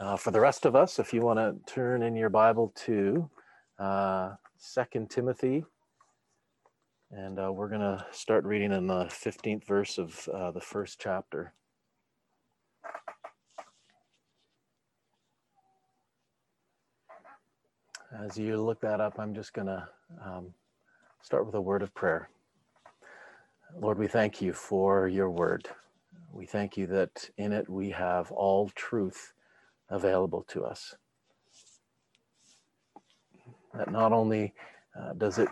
Uh, for the rest of us, if you want to turn in your Bible to uh, Second Timothy, and uh, we're going to start reading in the 15th verse of uh, the first chapter. As you look that up, I'm just going to um, start with a word of prayer. Lord, we thank you for your word. We thank you that in it we have all truth available to us. That not only uh, does it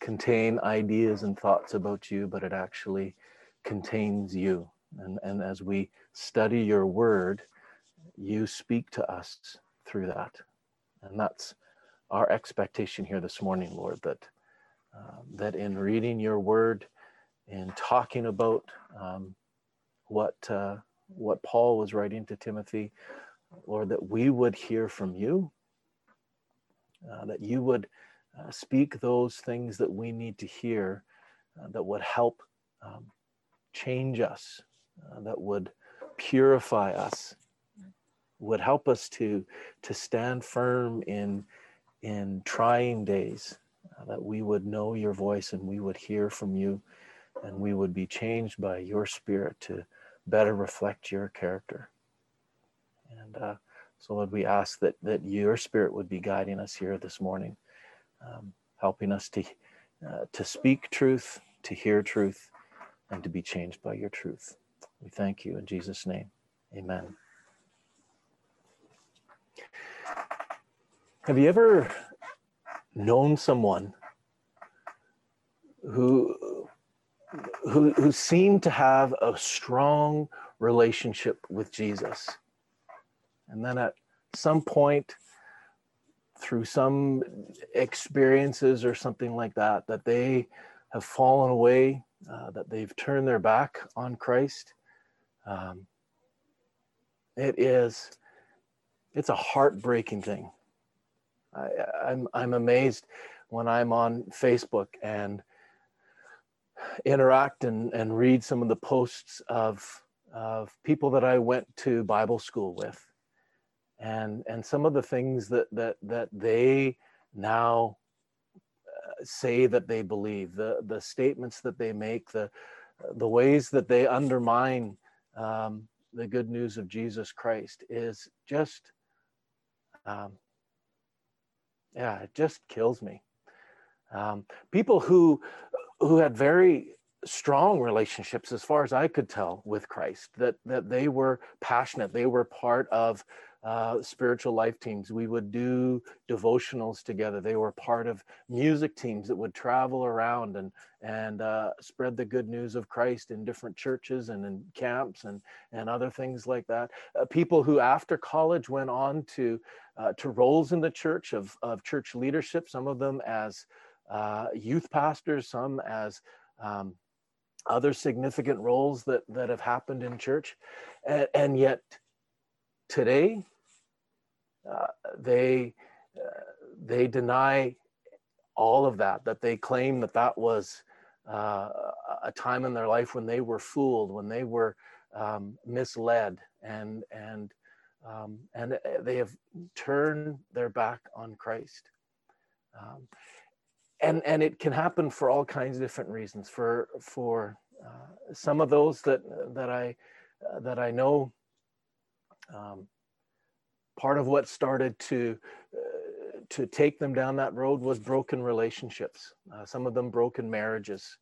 contain ideas and thoughts about you, but it actually contains you. And, and as we study your word, you speak to us through that. And that's our expectation here this morning, Lord, that, uh, that in reading your word, in talking about um, what, uh, what Paul was writing to Timothy, Lord, that we would hear from you, uh, that you would uh, speak those things that we need to hear uh, that would help um, change us, uh, that would purify us, would help us to, to stand firm in, in trying days, uh, that we would know your voice and we would hear from you and we would be changed by your spirit to better reflect your character. And uh, so, Lord, we ask that, that your spirit would be guiding us here this morning, um, helping us to, uh, to speak truth, to hear truth, and to be changed by your truth. We thank you in Jesus' name. Amen. Have you ever known someone who who who seemed to have a strong relationship with Jesus? And then at some point, through some experiences or something like that, that they have fallen away, uh, that they've turned their back on Christ. Um, it is, it's a heartbreaking thing. I, I'm, I'm amazed when I'm on Facebook and interact and, and read some of the posts of, of people that I went to Bible school with and and some of the things that that that they now uh, say that they believe the the statements that they make the the ways that they undermine um, the good news of Jesus Christ is just um, yeah it just kills me. Um, people who who had very strong relationships as far as I could tell with Christ that that they were passionate they were part of uh, spiritual life teams. We would do devotionals together. They were part of music teams that would travel around and and uh, spread the good news of Christ in different churches and in camps and and other things like that. Uh, people who after college went on to uh, to roles in the church of of church leadership. Some of them as uh, youth pastors, some as um, other significant roles that that have happened in church, and, and yet today uh, they uh, they deny all of that that they claim that that was uh, a time in their life when they were fooled when they were um, misled and and um, and they have turned their back on Christ. Um, and and it can happen for all kinds of different reasons. For for uh, some of those that that I uh, that I know um, part of what started to uh, to take them down that road was broken relationships. Uh, some of them broken marriages.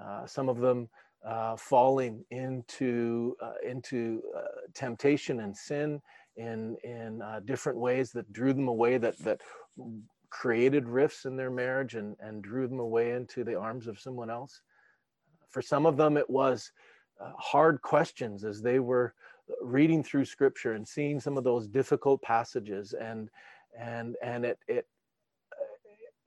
Uh, some of them uh, falling into uh, into uh, temptation and sin in in different ways that drew them away. That that created rifts in their marriage and and drew them away into the arms of someone else. For some of them, it was hard questions as they were reading through scripture and seeing some of those difficult passages and and and it it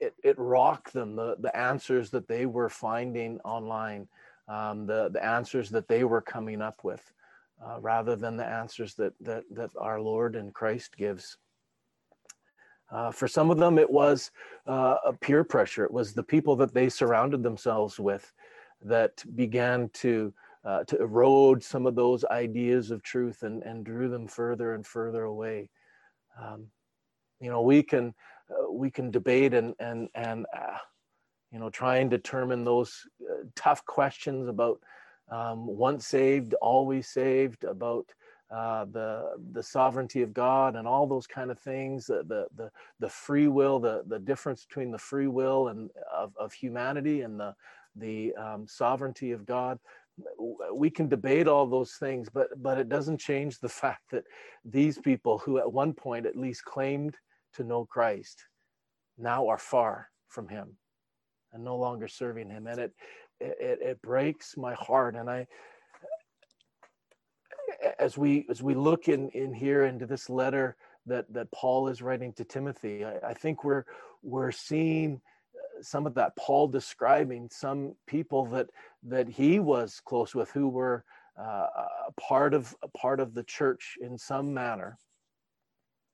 it, it rocked them the the answers that they were finding online um, the the answers that they were coming up with uh, rather than the answers that that that our Lord and Christ gives. Uh, for some of them, it was uh, a peer pressure. It was the people that they surrounded themselves with that began to uh, to erode some of those ideas of truth and, and drew them further and further away. Um, you know, we can uh, we can debate and and and uh, you know try and determine those uh, tough questions about um, once saved, always saved, about uh, the the sovereignty of God and all those kind of things, the the the, the free will, the the difference between the free will and of, of humanity and the the um, sovereignty of God. We can debate all those things, but but it doesn't change the fact that these people who at one point at least claimed to know Christ now are far from Him and no longer serving Him, and it it, it breaks my heart, and I as we as we look in in here into this letter that that Paul is writing to Timothy, I, I think we're we're seeing some of that Paul describing some people that that he was close with who were uh, a part of a part of the church in some manner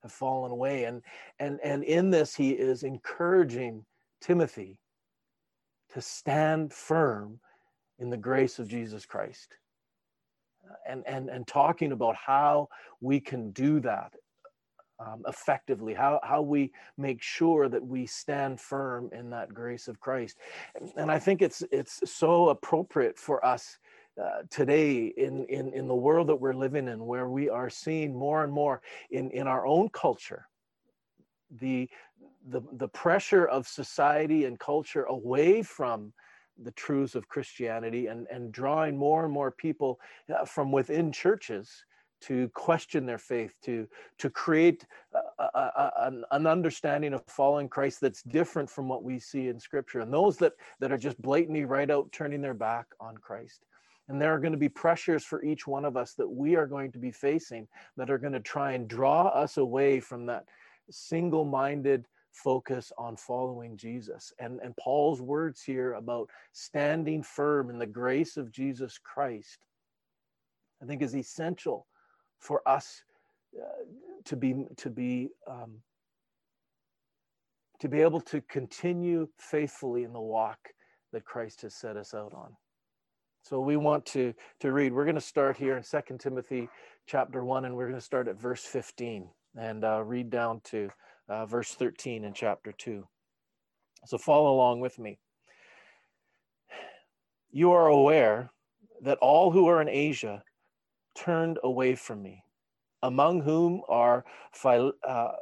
have fallen away. And and and in this he is encouraging Timothy to stand firm in the grace of Jesus Christ. And and and talking about how we can do that um, effectively how how we make sure that we stand firm in that grace of Christ. And I think it's it's so appropriate for us uh, today in, in in the world that we're living in where we are seeing more and more in in our own culture the the the pressure of society and culture away from the truths of Christianity and, and drawing more and more people uh, from within churches to question their faith, to, to create a, a, a, an, an understanding of following Christ that's different from what we see in Scripture, and those that, that are just blatantly right out turning their back on Christ. And there are going to be pressures for each one of us that we are going to be facing that are going to try and draw us away from that single minded focus on following Jesus. And, and Paul's words here about standing firm in the grace of Jesus Christ, I think is essential for us uh, to be to be um, to be able to continue faithfully in the walk that Christ has set us out on. So we want to to read. We're going to start here in Second Timothy chapter 1 and we're going to start at verse 15 and uh, read down to uh, verse 13 in chapter 2. So follow along with me. You are aware that all who are in Asia turned away from me, among whom are Phil, uh,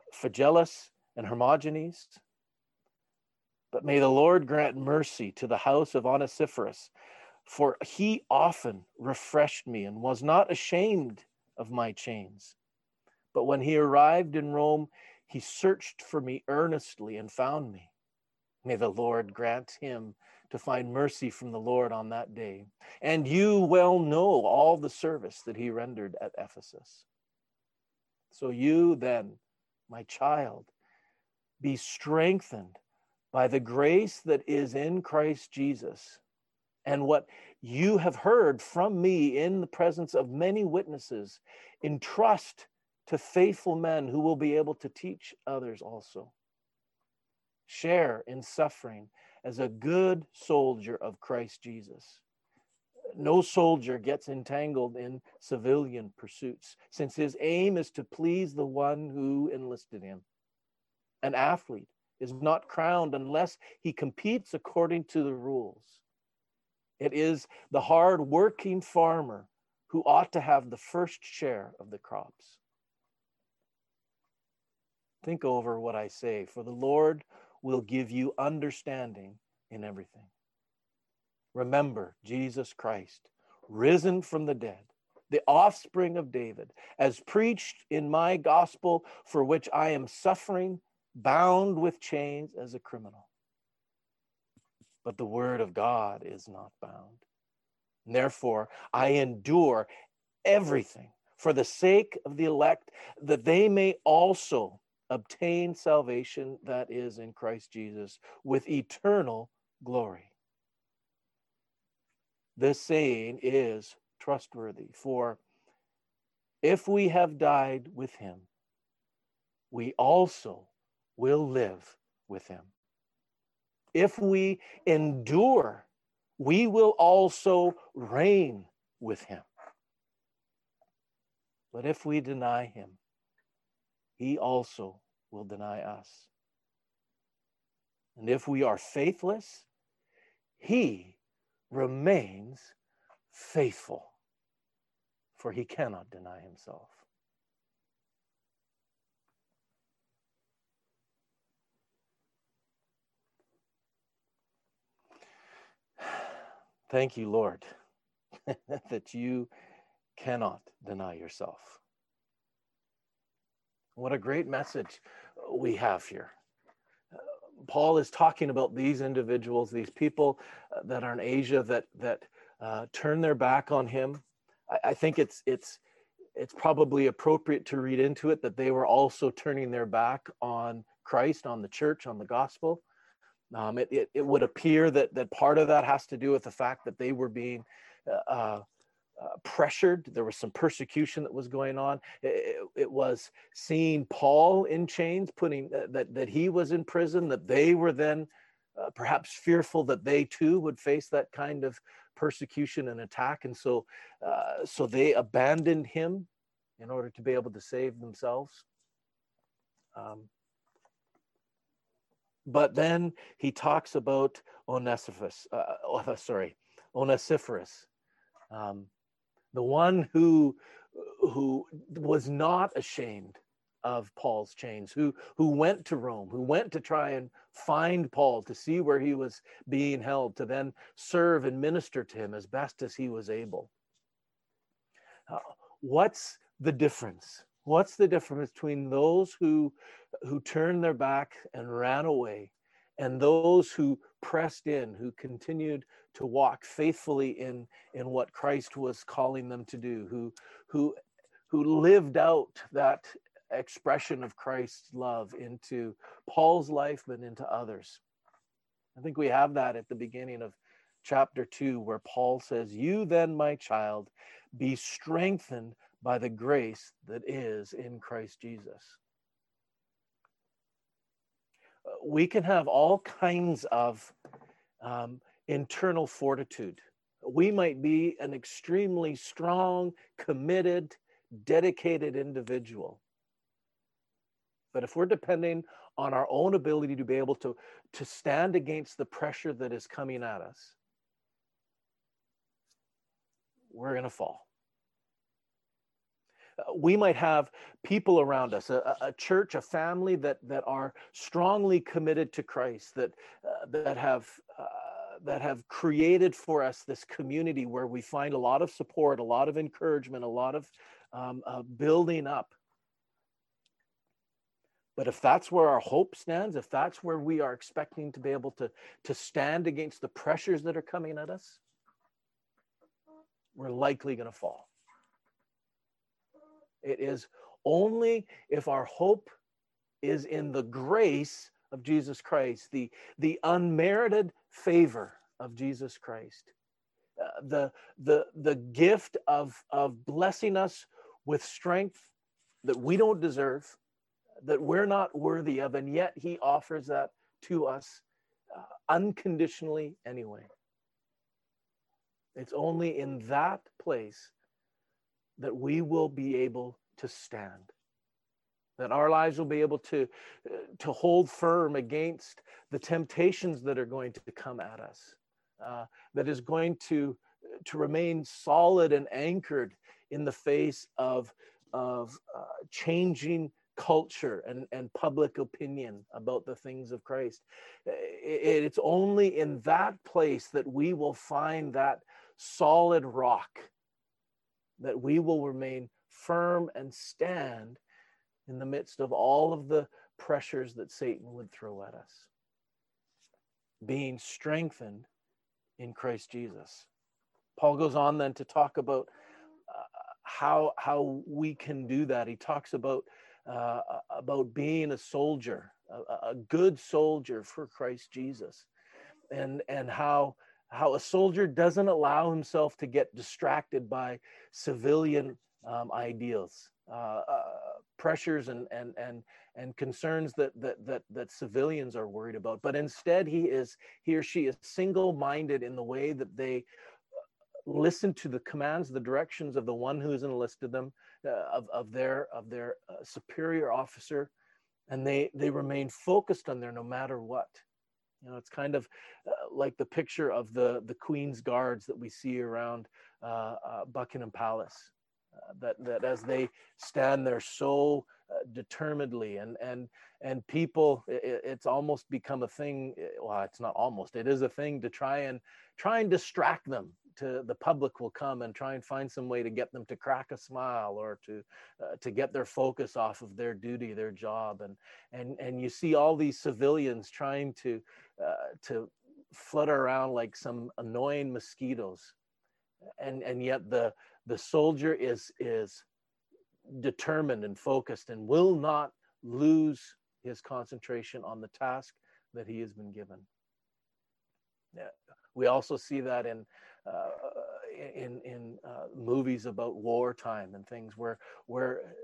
and Hermogenes. But may the Lord grant mercy to the house of Onesiphorus, for he often refreshed me and was not ashamed of my chains. But when he arrived in Rome, he searched for me earnestly and found me. May the Lord grant him to find mercy from the Lord on that day. And you well know all the service that he rendered at Ephesus. So you then, my child, be strengthened by the grace that is in Christ Jesus. And what you have heard from me in the presence of many witnesses, entrust to faithful men who will be able to teach others also. Share in suffering as a good soldier of Christ Jesus. No soldier gets entangled in civilian pursuits, since his aim is to please the one who enlisted him. An athlete is not crowned unless he competes according to the rules. It is the hard working farmer who ought to have the first share of the crops. Think over what I say, for the Lord will give you understanding in everything. Remember Jesus Christ, risen from the dead, the offspring of David, as preached in my gospel, for which I am suffering, bound with chains as a criminal. But the word of God is not bound. Therefore, I endure everything for the sake of the elect, that they may also obtain salvation that is in Christ Jesus with eternal glory. This saying is trustworthy, for if we have died with him, we also will live with him. If we endure, we will also reign with him. But if we deny him, he also will deny us. And if we are faithless, he remains faithful, for he cannot deny himself. Thank you, Lord, that you cannot deny yourself. What a great message we have here. Paul is talking about these individuals, these people uh, that are in Asia that that uh, turn their back on him. I, I, think it's it's it's probably appropriate to read into it that they were also turning their back on Christ, on the church, on the gospel. Um, it, it, it would appear that that part of that has to do with the fact that they were being uh, uh pressured. There was some persecution that was going on. It, it was seeing Paul in chains, putting uh, that that he was in prison. That they were then uh, perhaps fearful that they too would face that kind of persecution and attack, and so uh, so they abandoned him in order to be able to save themselves. Um, but then he talks about Onesiphorus. Uh, sorry, Onesiphorus. Um, the one who who was not ashamed of Paul's chains, who who went to Rome, who went to try and find Paul to see where he was being held, to then serve and minister to him as best as he was able. Uh, what's the difference? What's the difference between those who who turned their back and ran away and those who pressed in, who continued to walk faithfully in, in what Christ was calling them to do, who, who, who lived out that expression of Christ's love into Paul's life, and into others. I think we have that at the beginning of chapter 2, where Paul says, You then, my child, be strengthened by the grace that is in Christ Jesus we can have all kinds of um, internal fortitude. We might be an extremely strong, committed, dedicated individual. But if we're depending on our own ability to be able to, to stand against the pressure that is coming at us, we're going to fall we might have people around us, a, a, church, a family that that are strongly committed to Christ, that uh, that have uh, that have created for us this community where we find a lot of support, a lot of encouragement, a lot of um, uh, building up. But if that's where our hope stands, if that's where we are expecting to be able to, to stand against the pressures that are coming at us, we're likely going to fall. It is only if our hope is in the grace of Jesus Christ, the, the unmerited favor of Jesus Christ, uh, the, the, the gift of, of blessing us with strength that we don't deserve, that we're not worthy of, and yet He offers that to us uh, unconditionally anyway. It's only in that place that we will be able to stand that our lives will be able to uh, to hold firm against the temptations that are going to come at us uh, that is going to to remain solid and anchored in the face of of uh, changing culture and, and public opinion about the things of Christ. It, it's only in that place that we will find that solid rock that we will remain firm and stand in the midst of all of the pressures that Satan would throw at us. Being strengthened in Christ Jesus. Paul goes on then to talk about uh, how how we can do that. He talks about uh, about being a soldier, a, a, good soldier for Christ Jesus, and and how how a soldier doesn't allow himself to get distracted by civilian um, ideals, uh, uh, pressures, and and and and concerns that, that that that civilians are worried about. But instead, he is he or she is single-minded in the way that they listen to the commands, the directions of the one who has enlisted them, uh, of, of their of their uh, superior officer, and they they remain focused on there no matter what. You know, it's kind of uh, like the picture of the the Queen's guards that we see around uh, uh, Buckingham Palace. That that as they stand there so uh, determinedly and and and people it, it's almost become a thing well it's not almost it is a thing to try and try and distract them to the public will come and try and find some way to get them to crack a smile or to uh, to get their focus off of their duty their job. And and and you see all these civilians trying to uh, to flutter around like some annoying mosquitoes. And and yet the the soldier is is determined and focused and will not lose his concentration on the task that he has been given. We also see that in uh, in in uh, movies about wartime and things where where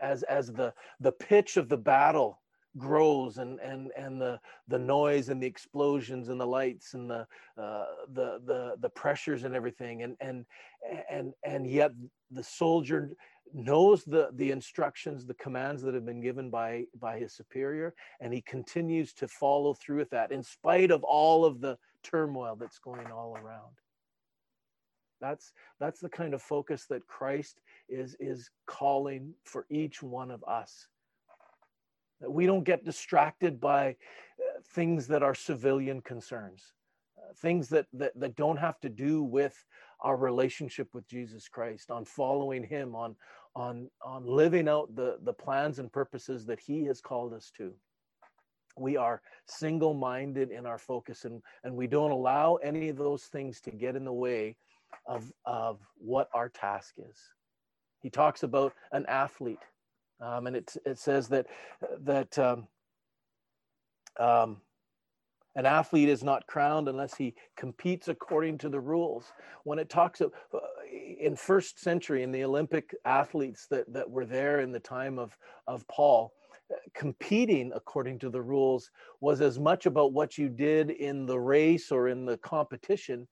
as as the the pitch of the battle grows and and and the the noise and the explosions and the lights and the uh, the the the pressures and everything and and and and yet the soldier knows the the instructions the commands that have been given by by his superior and he continues to follow through with that in spite of all of the turmoil that's going all around. That's that's the kind of focus that christ is is calling for each one of us. That we don't get distracted by uh, things that are civilian concerns, things that, that, that don't have to do with our relationship with Jesus Christ, on following Him, on, on, on living out the, the plans and purposes that He has called us to. We are single minded in our focus, and, and we don't allow any of those things to get in the way of, of what our task is. He talks about an athlete um, and it, it says that, that um, um, an athlete is not crowned unless he competes according to the rules. When it talks of, uh, in first century, in the Olympic athletes that, that were there in the time of, of Paul, uh, competing according to the rules was as much about what you did in the race or in the competition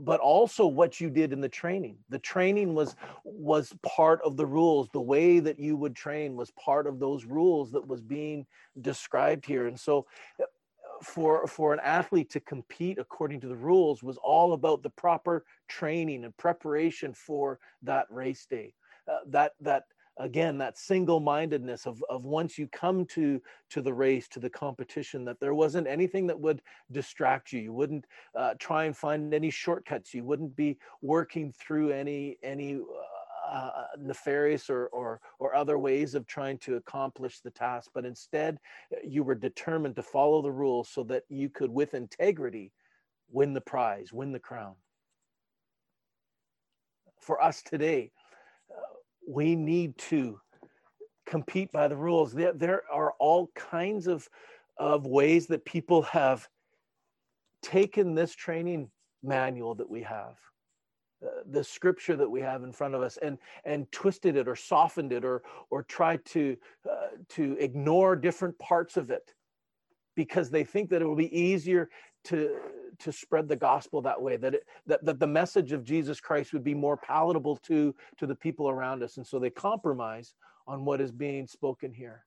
but also what you did in the training. The training was was part of the rules. The way that you would train was part of those rules that was being described here. And so for for an athlete to compete according to the rules was all about the proper training and preparation for that race day. Uh, that that again that single-mindedness of, of once you come to to the race to the competition that there wasn't anything that would distract you. You wouldn't uh, try and find any shortcuts. You wouldn't be working through any any uh, nefarious or, or or other ways of trying to accomplish the task but instead uh, you were determined to follow the rules so that you could with integrity win the prize win the crown for us today we need to compete by the rules. There, there are all kinds of, of ways that people have taken this training manual that we have, uh, the scripture that we have in front of us, and and twisted it or softened it or or tried to uh, to ignore different parts of it because they think that it will be easier to to spread the gospel that way that, it, that that the message of jesus christ would be more palatable to to the people around us. And so they compromise on what is being spoken here.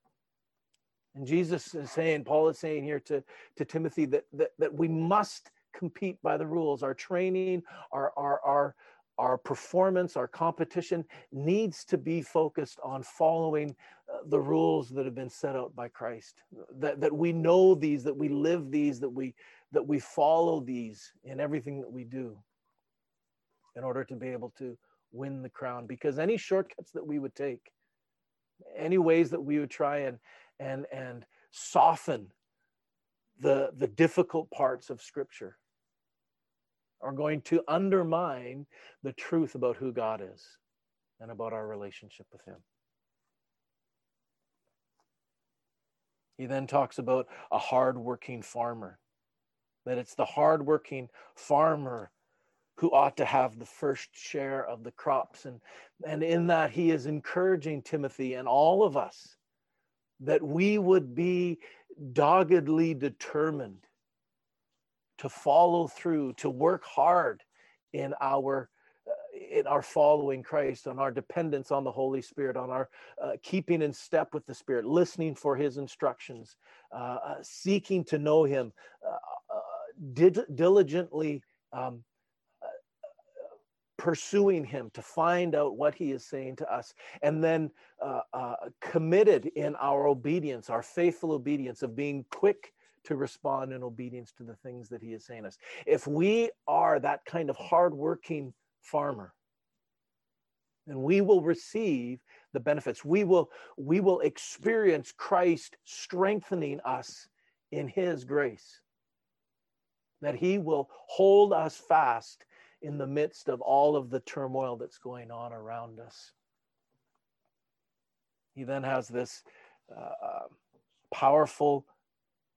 And jesus is saying paul is saying here to to timothy that that, that we must compete by the rules our training our our our our performance, our competition needs to be focused on following uh, the rules that have been set out by Christ. That, that we know these, that we live these, that we that we follow these in everything that we do in order to be able to win the crown because any shortcuts that we would take any ways that we would try and and and soften the the difficult parts of scripture are going to undermine the truth about who God is and about our relationship with him he then talks about a hardworking farmer that it's the hardworking farmer who ought to have the first share of the crops. And, and in that, he is encouraging Timothy and all of us that we would be doggedly determined to follow through, to work hard in our in our following Christ, on our dependence on the Holy Spirit, on our uh, keeping in step with the Spirit, listening for His instructions, uh, uh seeking to know Him, uh, uh, did, diligently um, pursuing Him to find out what He is saying to us, and then uh, uh, committed in our obedience, our faithful obedience of being quick to respond in obedience to the things that he is saying us. If we are that kind of hardworking farmer, then we will receive the benefits. We will, we will experience Christ strengthening us in his grace. That he will hold us fast in the midst of all of the turmoil that's going on around us. He then has this uh, powerful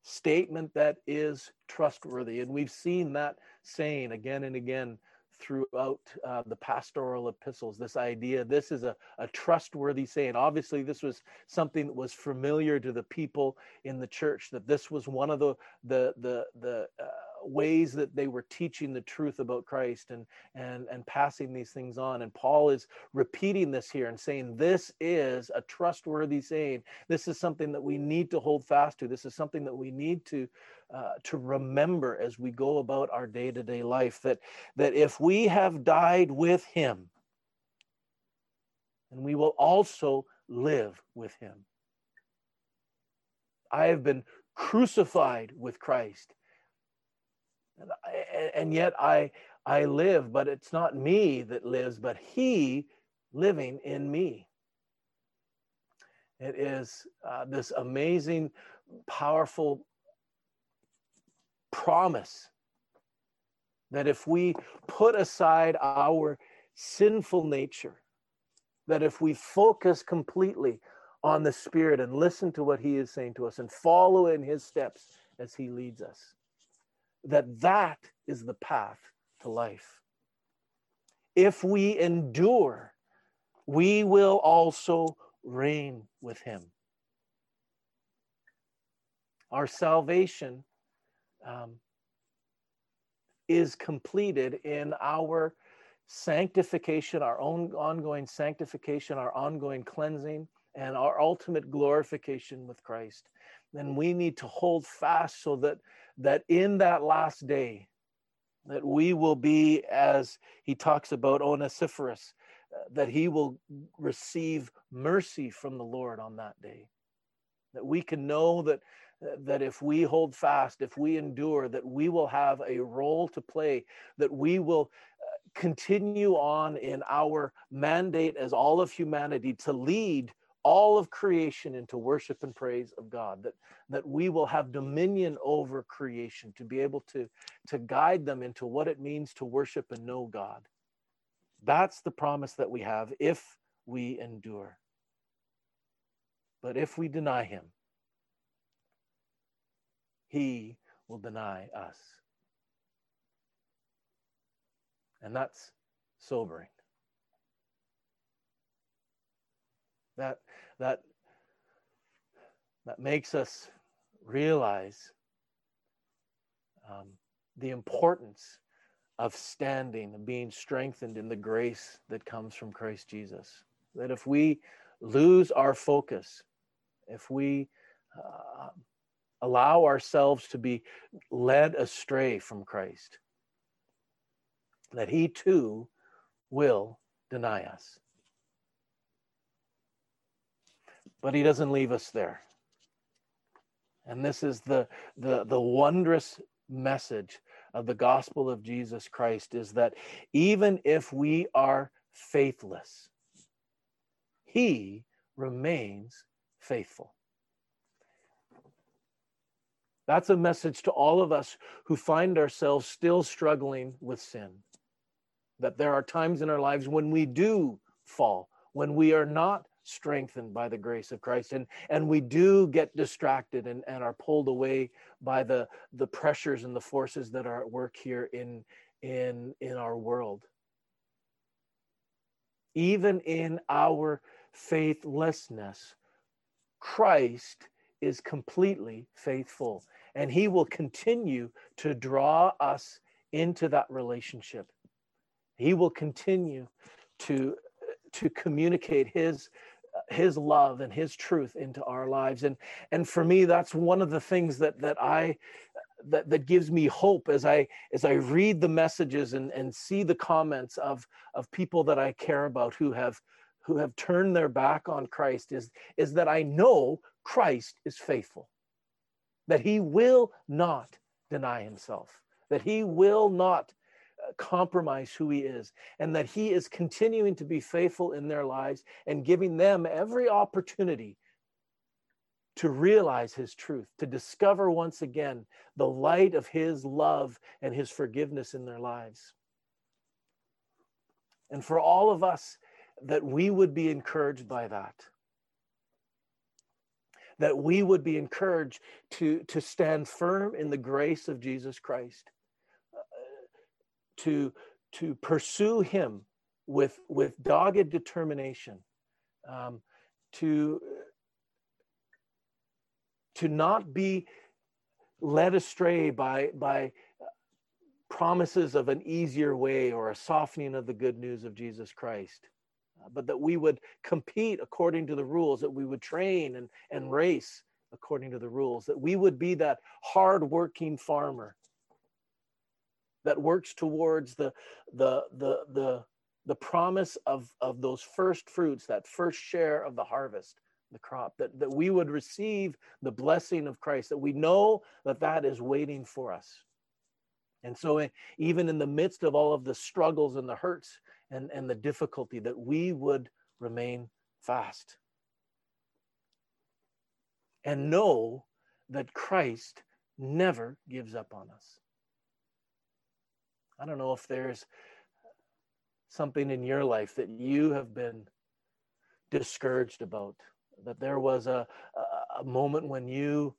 statement that is trustworthy. And we've seen that saying again and again throughout uh, the pastoral epistles this idea this is a, a trustworthy saying obviously this was something that was familiar to the people in the church that this was one of the the the the uh, ways that they were teaching the truth about Christ and and and passing these things on. And Paul is repeating this here and saying this is a trustworthy saying. This is something that we need to hold fast to. This is something that we need to uh, to remember as we go about our day-to-day life. That that if we have died with Him, and we will also live with Him. I have been crucified with Christ and yet I I live, but it's not me that lives, but He living in me. It is uh, this amazing, powerful promise that if we put aside our sinful nature, that if we focus completely on the Spirit and listen to what He is saying to us and follow in His steps as He leads us, that that is the path to life. If we endure, we will also reign with him. Our salvation um, is completed in our sanctification, our own ongoing sanctification, our ongoing cleansing, and our ultimate glorification with Christ. Then we need to hold fast so that that in that last day, that we will be, as he talks about Onesiphorus, uh, that he will receive mercy from the Lord on that day. That we can know that, that if we hold fast, if we endure, that we will have a role to play, that we will uh, continue on in our mandate as all of humanity to lead all of creation into worship and praise of God, that, that we will have dominion over creation to be able to, to guide them into what it means to worship and know God. That's the promise that we have if we endure. But if we deny him, he will deny us. And that's sobering. That that that makes us realize um, the importance of standing and being strengthened in the grace that comes from Christ Jesus. That if we lose our focus, if we uh, allow ourselves to be led astray from Christ, that He too will deny us. But he doesn't leave us there. And this is the, the, the wondrous message of the gospel of Jesus Christ is that even if we are faithless, he remains faithful. That's a message to all of us who find ourselves still struggling with sin. That there are times in our lives when we do fall, when we are not strengthened by the grace of Christ. And and we do get distracted and, and are pulled away by the the pressures and the forces that are at work here in in in our world. Even in our faithlessness, Christ is completely faithful and he will continue to draw us into that relationship He will continue to, to communicate his his love and his truth into our lives. And and for me that's one of the things that that i that, that gives me hope as i as i read the messages and and see the comments of of people that i care about who have who have turned their back on christ is is that i know christ is faithful that he will not deny himself that he will not compromise who he is and that he is continuing to be faithful in their lives and giving them every opportunity to realize his truth, to discover once again the light of his love and his forgiveness in their lives. And for all of us, that we would be encouraged by that. That we would be encouraged to, to stand firm in the grace of Jesus Christ to to pursue him with with dogged determination um, to to not be led astray by by promises of an easier way or a softening of the good news of Jesus Christ uh, but that we would compete according to the rules that we would train and and race according to the rules that we would be that hard-working farmer that works towards the the the the the promise of of those first fruits that first share of the harvest the crop that that we would receive the blessing of christ that we know that that is waiting for us. And so eh, even in the midst of all of the struggles and the hurts and and the difficulty that we would remain fast. And know that christ never gives up on us I don't know if there's something in your life that you have been discouraged about, that there was a, a, moment when you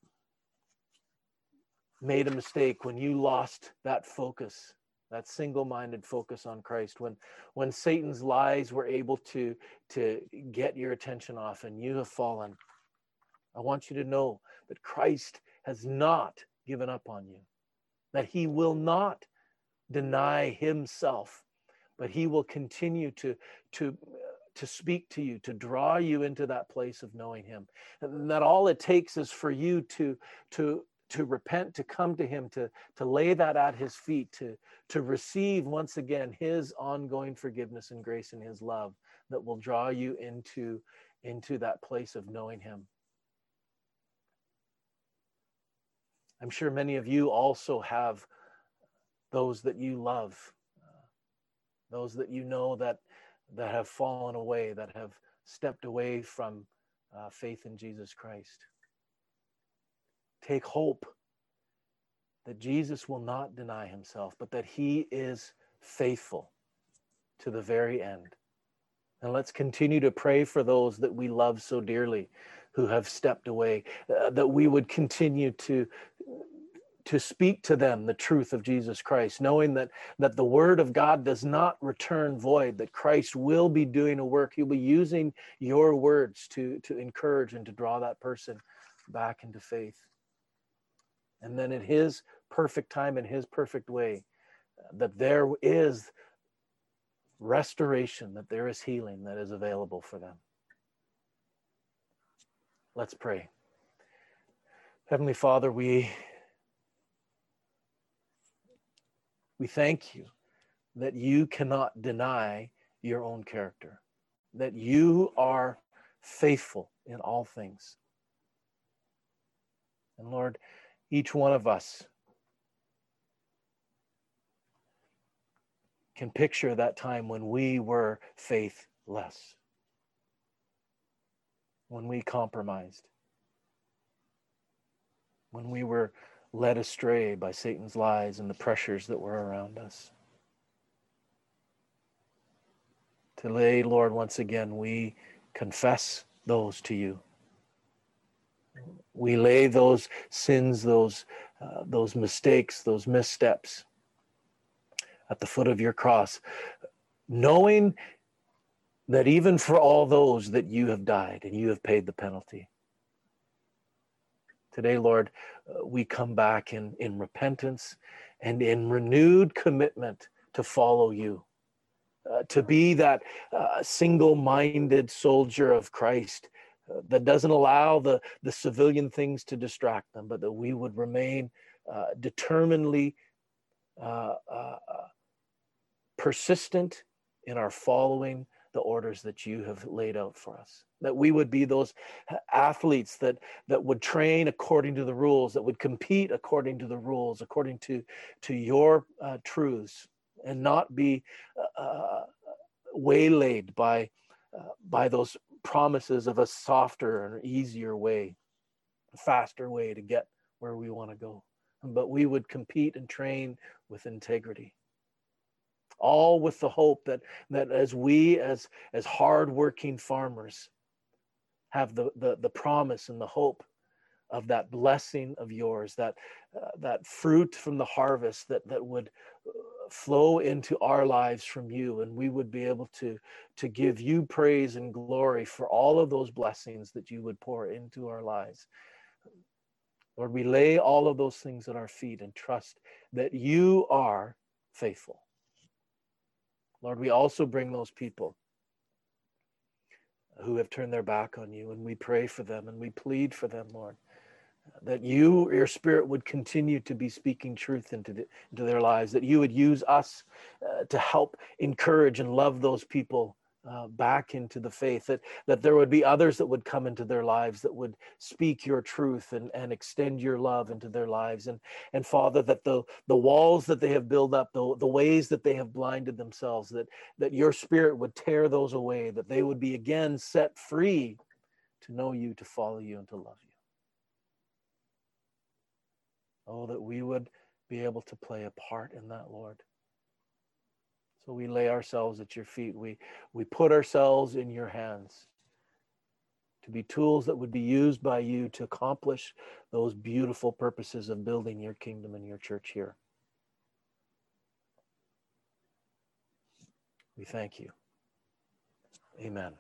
made a mistake, when you lost that focus, that single-minded focus on Christ, when when Satan's lies were able to to get your attention off and you have fallen. I want you to know that Christ has not given up on you, that he will not deny himself, but he will continue to, to, to speak to you, to draw you into that place of knowing him. And that all it takes is for you to, to, to repent, to come to him, to, to lay that at his feet, to, to receive once again his ongoing forgiveness and grace and his love that will draw you into, into that place of knowing him. I'm sure many of you also have those that you love, those that you know that that have fallen away, that have stepped away from uh, faith in Jesus Christ. Take hope that Jesus will not deny himself, but that he is faithful to the very end. And let's continue to pray for those that we love so dearly who have stepped away, uh, that we would continue to to speak to them the truth of Jesus Christ, knowing that that the word of God does not return void, that Christ will be doing a work. He'll be using your words to to encourage and to draw that person back into faith. And then in his perfect time in his perfect way, that there is restoration, that there is healing that is available for them. Let's pray. Heavenly Father, we We thank you that you cannot deny your own character, that you are faithful in all things. And Lord, each one of us can picture that time when we were faithless, when we compromised, when we were led astray by Satan's lies and the pressures that were around us. Today, Lord, once again, we confess those to you. We lay those sins, those, uh, those mistakes, those missteps at the foot of your cross, knowing that even for all those that you have died and you have paid the penalty. Today, Lord, uh, we come back in, in repentance and in renewed commitment to follow you. uh, to be that uh, single-minded soldier of Christ uh, that doesn't allow the the civilian things to distract them, but that we would remain uh, determinedly uh, persistent in our following the orders that you have laid out for us that we would be those athletes that that would train according to the rules that would compete according to the rules according to to your uh, truths and not be uh, uh waylaid by uh, by those promises of a softer and easier way a faster way to get where we want to go. But we would compete and train with integrity all with the hope that that as we as as hardworking farmers have the the, the promise and the hope of that blessing of yours that uh, that fruit from the harvest that that would uh, flow into our lives from you. And we would be able to to give you praise and glory for all of those blessings that you would pour into our lives. Lord we lay all of those things at our feet and trust that you are faithful Lord, we also bring those people who have turned their back on you, and we pray for them and we plead for them, Lord, that you, your spirit, would continue to be speaking truth into, the, into their lives, that you would use us uh, to help encourage and love those people uh, back into the faith, that, that there would be others that would come into their lives that would speak your truth and, and extend your love into their lives. And, and Father, that the, the walls that they have built up, the, the ways that they have blinded themselves, that, that your spirit would tear those away, that they would be again set free to know you, to follow you, and to love you. Oh, that we would be able to play a part in that, Lord. So we lay ourselves at your feet. We, we put ourselves in your hands to be tools that would be used by you to accomplish those beautiful purposes of building your kingdom and your church here. We thank you. Amen.